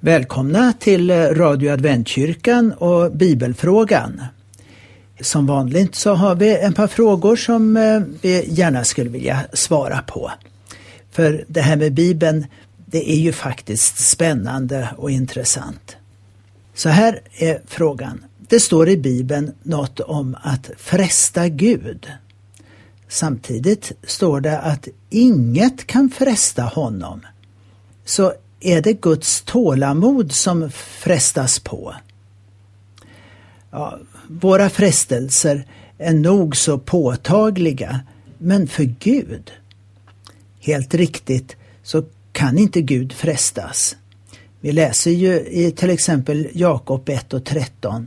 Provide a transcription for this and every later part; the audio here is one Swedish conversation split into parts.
Välkomna till eh, Radio Adventkyrkan och Bibelfrågan. Som vanligt så har vi ett par frågor som eh, vi gärna skulle vilja svara på. För det här med Bibeln, det är ju faktiskt spännande och intressant. Så här är frågan. Det står i Bibeln något om att fresta Gud. Samtidigt står det att inget kan fresta honom. Så är det Guds tålamod som frestas på? Ja, våra frestelser är nog så påtagliga, men för Gud, helt riktigt, så kan inte Gud frestas. Vi läser ju i till exempel Jakob 1 och 13.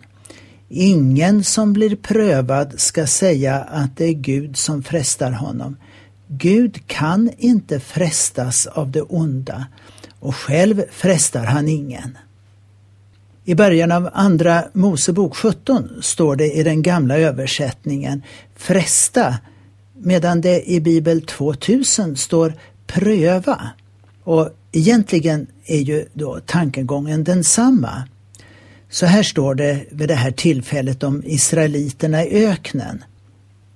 Ingen som blir prövad ska säga att det är Gud som frestar honom. Gud kan inte frestas av det onda och själv frestar han ingen. I början av Andra Mosebok 17 står det i den gamla översättningen fresta medan det i Bibel 2000 står pröva. Och egentligen är ju då tankegången densamma. Så här står det vid det här tillfället om israeliterna i öknen.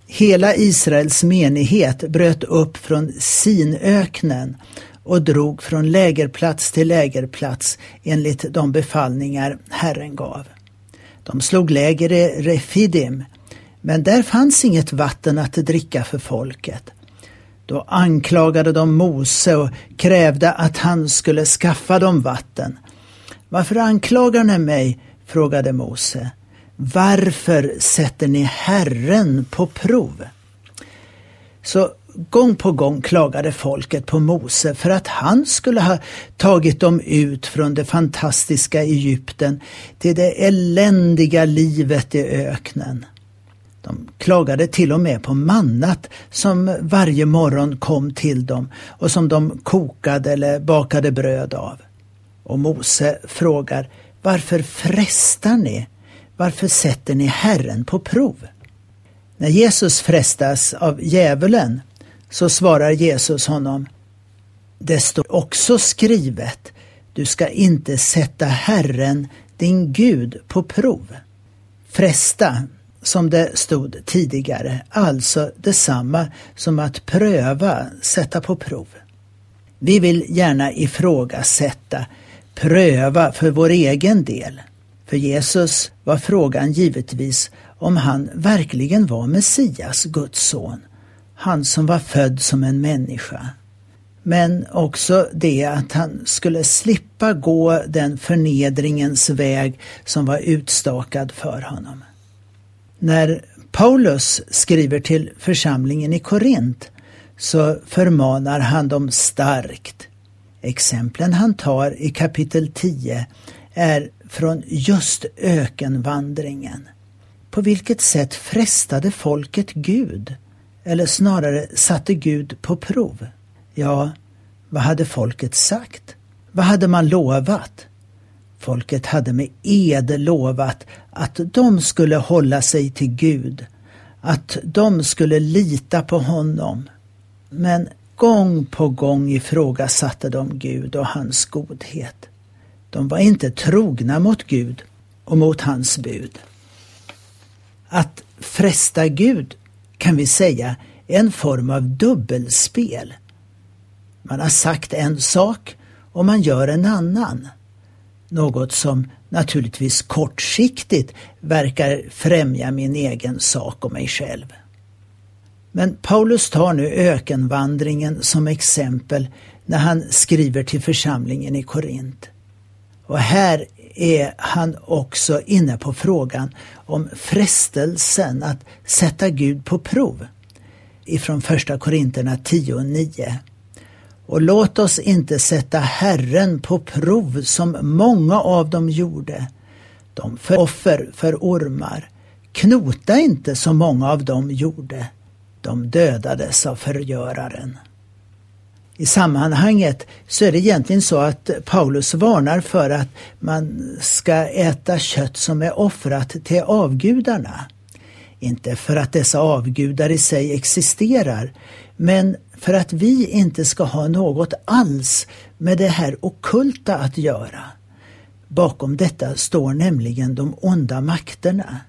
Hela Israels menighet bröt upp från Sinöknen och drog från lägerplats till lägerplats enligt de befallningar Herren gav. De slog läger i Refidim, men där fanns inget vatten att dricka för folket. Då anklagade de Mose och krävde att han skulle skaffa dem vatten. Varför anklagar ni mig? frågade Mose. Varför sätter ni Herren på prov? Så Gång på gång klagade folket på Mose för att han skulle ha tagit dem ut från det fantastiska Egypten till det eländiga livet i öknen. De klagade till och med på mannat som varje morgon kom till dem och som de kokade eller bakade bröd av. Och Mose frågar, varför frestar ni? Varför sätter ni Herren på prov? När Jesus frestas av djävulen så svarar Jesus honom Det står också skrivet Du ska inte sätta Herren, din Gud, på prov. Fresta, som det stod tidigare, alltså detsamma som att pröva, sätta på prov. Vi vill gärna ifrågasätta, pröva för vår egen del. För Jesus var frågan givetvis om han verkligen var Messias, Guds son han som var född som en människa. Men också det att han skulle slippa gå den förnedringens väg som var utstakad för honom. När Paulus skriver till församlingen i Korint så förmanar han dem starkt. Exemplen han tar i kapitel 10 är från just ökenvandringen. På vilket sätt frestade folket Gud? Eller snarare satte Gud på prov. Ja, vad hade folket sagt? Vad hade man lovat? Folket hade med ed lovat att de skulle hålla sig till Gud, att de skulle lita på honom. Men gång på gång ifrågasatte de Gud och hans godhet. De var inte trogna mot Gud och mot hans bud. Att fresta Gud kan vi säga, en form av dubbelspel. Man har sagt en sak och man gör en annan. Något som naturligtvis kortsiktigt verkar främja min egen sak och mig själv. Men Paulus tar nu ökenvandringen som exempel när han skriver till församlingen i Korint. Och här är han också inne på frågan om frestelsen att sätta Gud på prov ifrån första Korinterna 10 och 9. Och låt oss inte sätta Herren på prov som många av dem gjorde. De för offer för ormar. Knota inte som många av dem gjorde. De dödades av förgöraren. I sammanhanget så är det egentligen så att Paulus varnar för att man ska äta kött som är offrat till avgudarna. Inte för att dessa avgudar i sig existerar, men för att vi inte ska ha något alls med det här okulta att göra. Bakom detta står nämligen de onda makterna.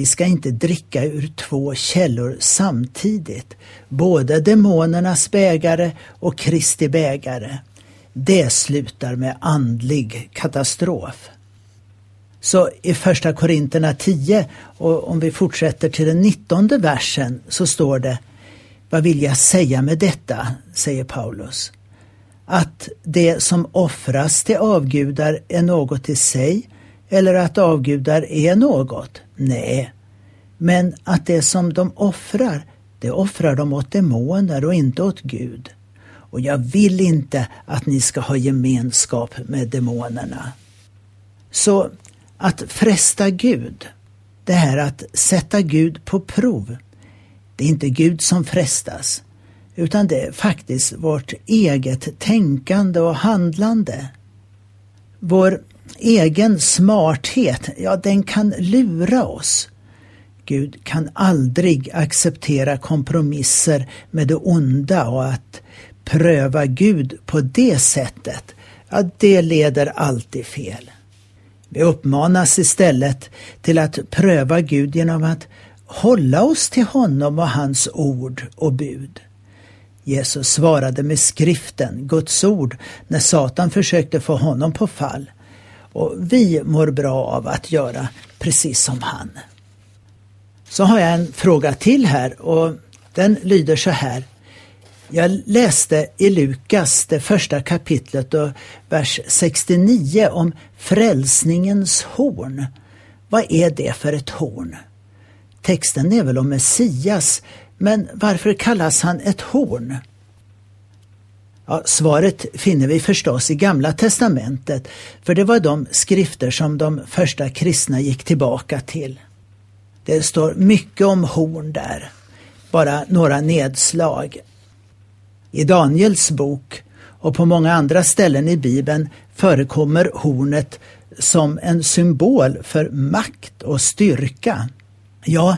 Vi ska inte dricka ur två källor samtidigt, både demonernas bägare och Kristi bägare. Det slutar med andlig katastrof. Så i första Korinterna 10 och om vi fortsätter till den 19 versen så står det Vad vill jag säga med detta? säger Paulus. Att det som offras till avgudar är något i sig eller att avgudar är något? Nej. Men att det som de offrar, det offrar de åt demoner och inte åt Gud. Och jag vill inte att ni ska ha gemenskap med demonerna. Så att fresta Gud, det här att sätta Gud på prov, det är inte Gud som frestas, utan det är faktiskt vårt eget tänkande och handlande. Vår egen smarthet, ja den kan lura oss. Gud kan aldrig acceptera kompromisser med det onda och att pröva Gud på det sättet, ja det leder alltid fel. Vi uppmanas istället till att pröva Gud genom att hålla oss till honom och hans ord och bud. Jesus svarade med skriften, Guds ord, när Satan försökte få honom på fall. Och vi mår bra av att göra precis som han. Så har jag en fråga till här och den lyder så här. Jag läste i Lukas, det första kapitlet och vers 69 om frälsningens horn. Vad är det för ett horn? Texten är väl om Messias, men varför kallas han ett horn? Ja, svaret finner vi förstås i Gamla testamentet, för det var de skrifter som de första kristna gick tillbaka till. Det står mycket om horn där, bara några nedslag. I Daniels bok och på många andra ställen i Bibeln förekommer hornet som en symbol för makt och styrka. Ja,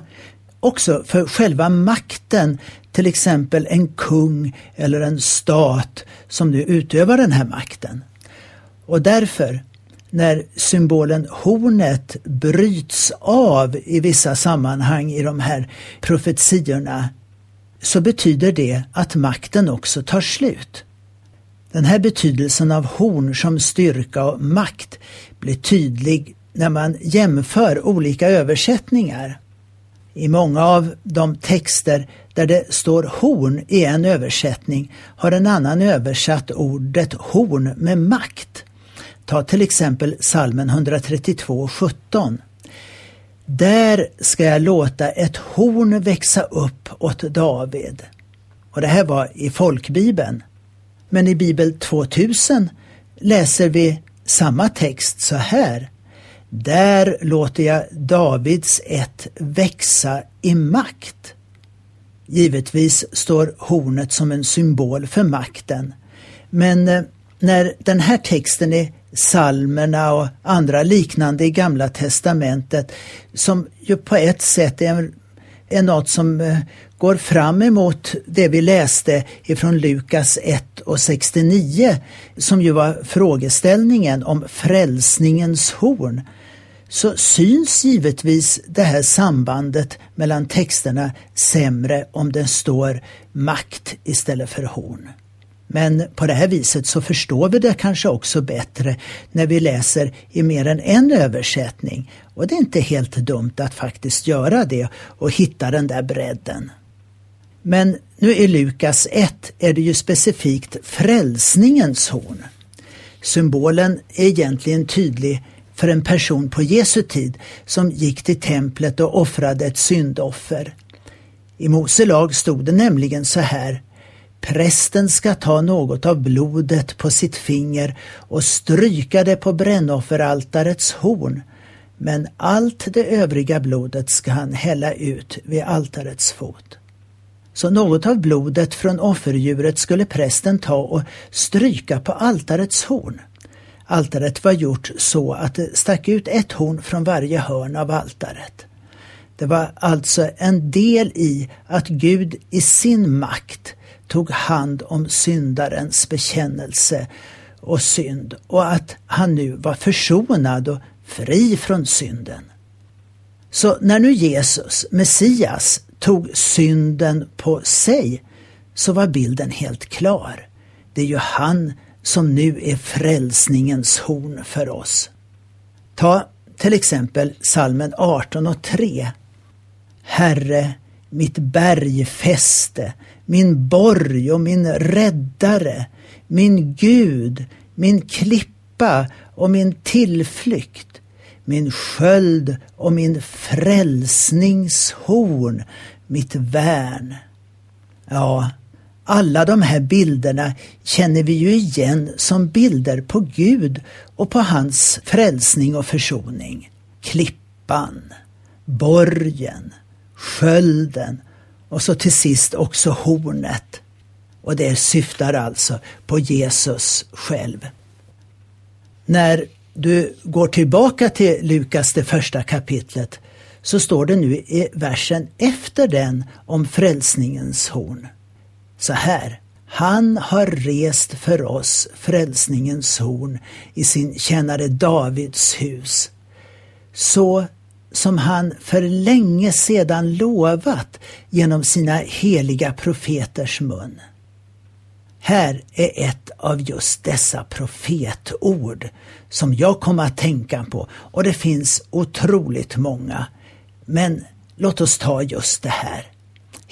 också för själva makten, till exempel en kung eller en stat som nu utövar den här makten. Och därför, när symbolen hornet bryts av i vissa sammanhang i de här profetiorna så betyder det att makten också tar slut. Den här betydelsen av horn som styrka och makt blir tydlig när man jämför olika översättningar. I många av de texter där det står horn i en översättning har en annan översatt ordet horn med makt. Ta till exempel salmen 132.17. Där ska jag låta ett horn växa upp åt David. Och det här var i folkbibeln. Men i Bibel 2000 läser vi samma text så här. Där låter jag Davids ett växa i makt. Givetvis står hornet som en symbol för makten. Men eh, när den här texten i psalmerna och andra liknande i Gamla testamentet som ju på ett sätt är, är något som eh, går fram emot det vi läste ifrån Lukas 1 och 69 som ju var frågeställningen om frälsningens horn så syns givetvis det här sambandet mellan texterna sämre om det står makt istället för horn. Men på det här viset så förstår vi det kanske också bättre när vi läser i mer än en översättning. Och det är inte helt dumt att faktiskt göra det och hitta den där bredden. Men nu i Lukas 1 är det ju specifikt frälsningens horn. Symbolen är egentligen tydlig för en person på Jesu tid som gick till templet och offrade ett syndoffer. I Mose lag stod det nämligen så här Prästen ska ta något av blodet på sitt finger och stryka det på brännofferaltarets horn, men allt det övriga blodet ska han hälla ut vid altarets fot. Så något av blodet från offerdjuret skulle prästen ta och stryka på altarets horn. Altaret var gjort så att det stack ut ett horn från varje hörn av altaret. Det var alltså en del i att Gud i sin makt tog hand om syndarens bekännelse och synd och att han nu var försonad och fri från synden. Så när nu Jesus, Messias, tog synden på sig så var bilden helt klar. Det är ju han som nu är frälsningens horn för oss. Ta till exempel salmen 18 och 3. Herre, mitt bergfäste, min borg och min räddare, min Gud, min klippa och min tillflykt, min sköld och min frälsningshorn, mitt värn. Ja, alla de här bilderna känner vi ju igen som bilder på Gud och på hans frälsning och försoning. Klippan, borgen, skölden och så till sist också hornet. Och det syftar alltså på Jesus själv. När du går tillbaka till Lukas det första kapitlet så står det nu i versen efter den om frälsningens horn. Så här. Han har rest för oss frälsningens horn i sin tjänare Davids hus. Så som han för länge sedan lovat genom sina heliga profeters mun. Här är ett av just dessa profetord som jag kom att tänka på och det finns otroligt många. Men låt oss ta just det här.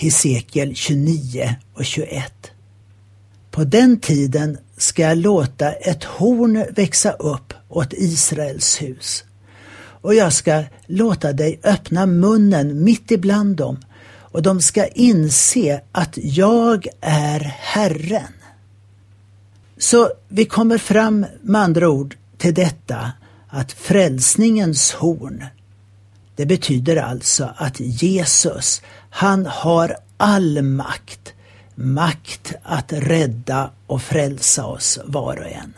Hesekiel 29 och 21. På den tiden ska jag låta ett horn växa upp åt Israels hus och jag ska låta dig öppna munnen mitt ibland dem och de ska inse att jag är Herren. Så vi kommer fram med andra ord till detta att frälsningens horn, det betyder alltså att Jesus, han har all makt. Makt att rädda och frälsa oss var och en.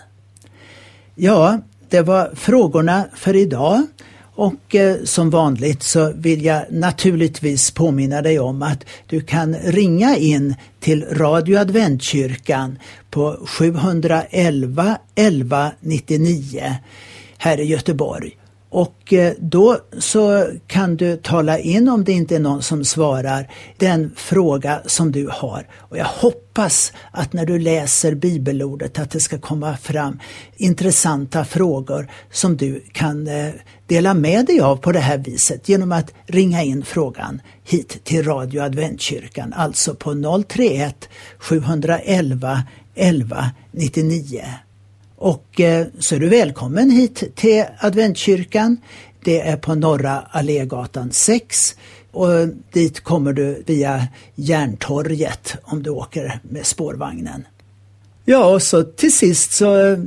Ja, det var frågorna för idag. Och eh, som vanligt så vill jag naturligtvis påminna dig om att du kan ringa in till Radio Adventkyrkan på 711 11 99 här i Göteborg. Och eh, då så kan du tala in om det inte är någon som svarar den fråga som du har. Och jag hoppas att när du läser bibelordet att det ska komma fram intressanta frågor som du kan eh, dela med dig av på det här viset genom att ringa in frågan hit till Radio Adventkyrkan, alltså på 031 711 11 99. Och eh, så är du välkommen hit till Adventkyrkan. Det är på Norra Allégatan 6 och eh, dit kommer du via Järntorget om du åker med spårvagnen. Ja, och så till sist så eh,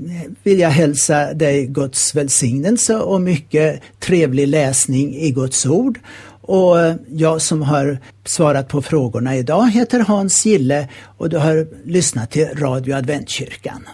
vill jag hälsa dig Guds välsignelse och mycket trevlig läsning i Guds ord. Och eh, jag som har svarat på frågorna idag heter Hans Gille och du har lyssnat till Radio Adventkyrkan.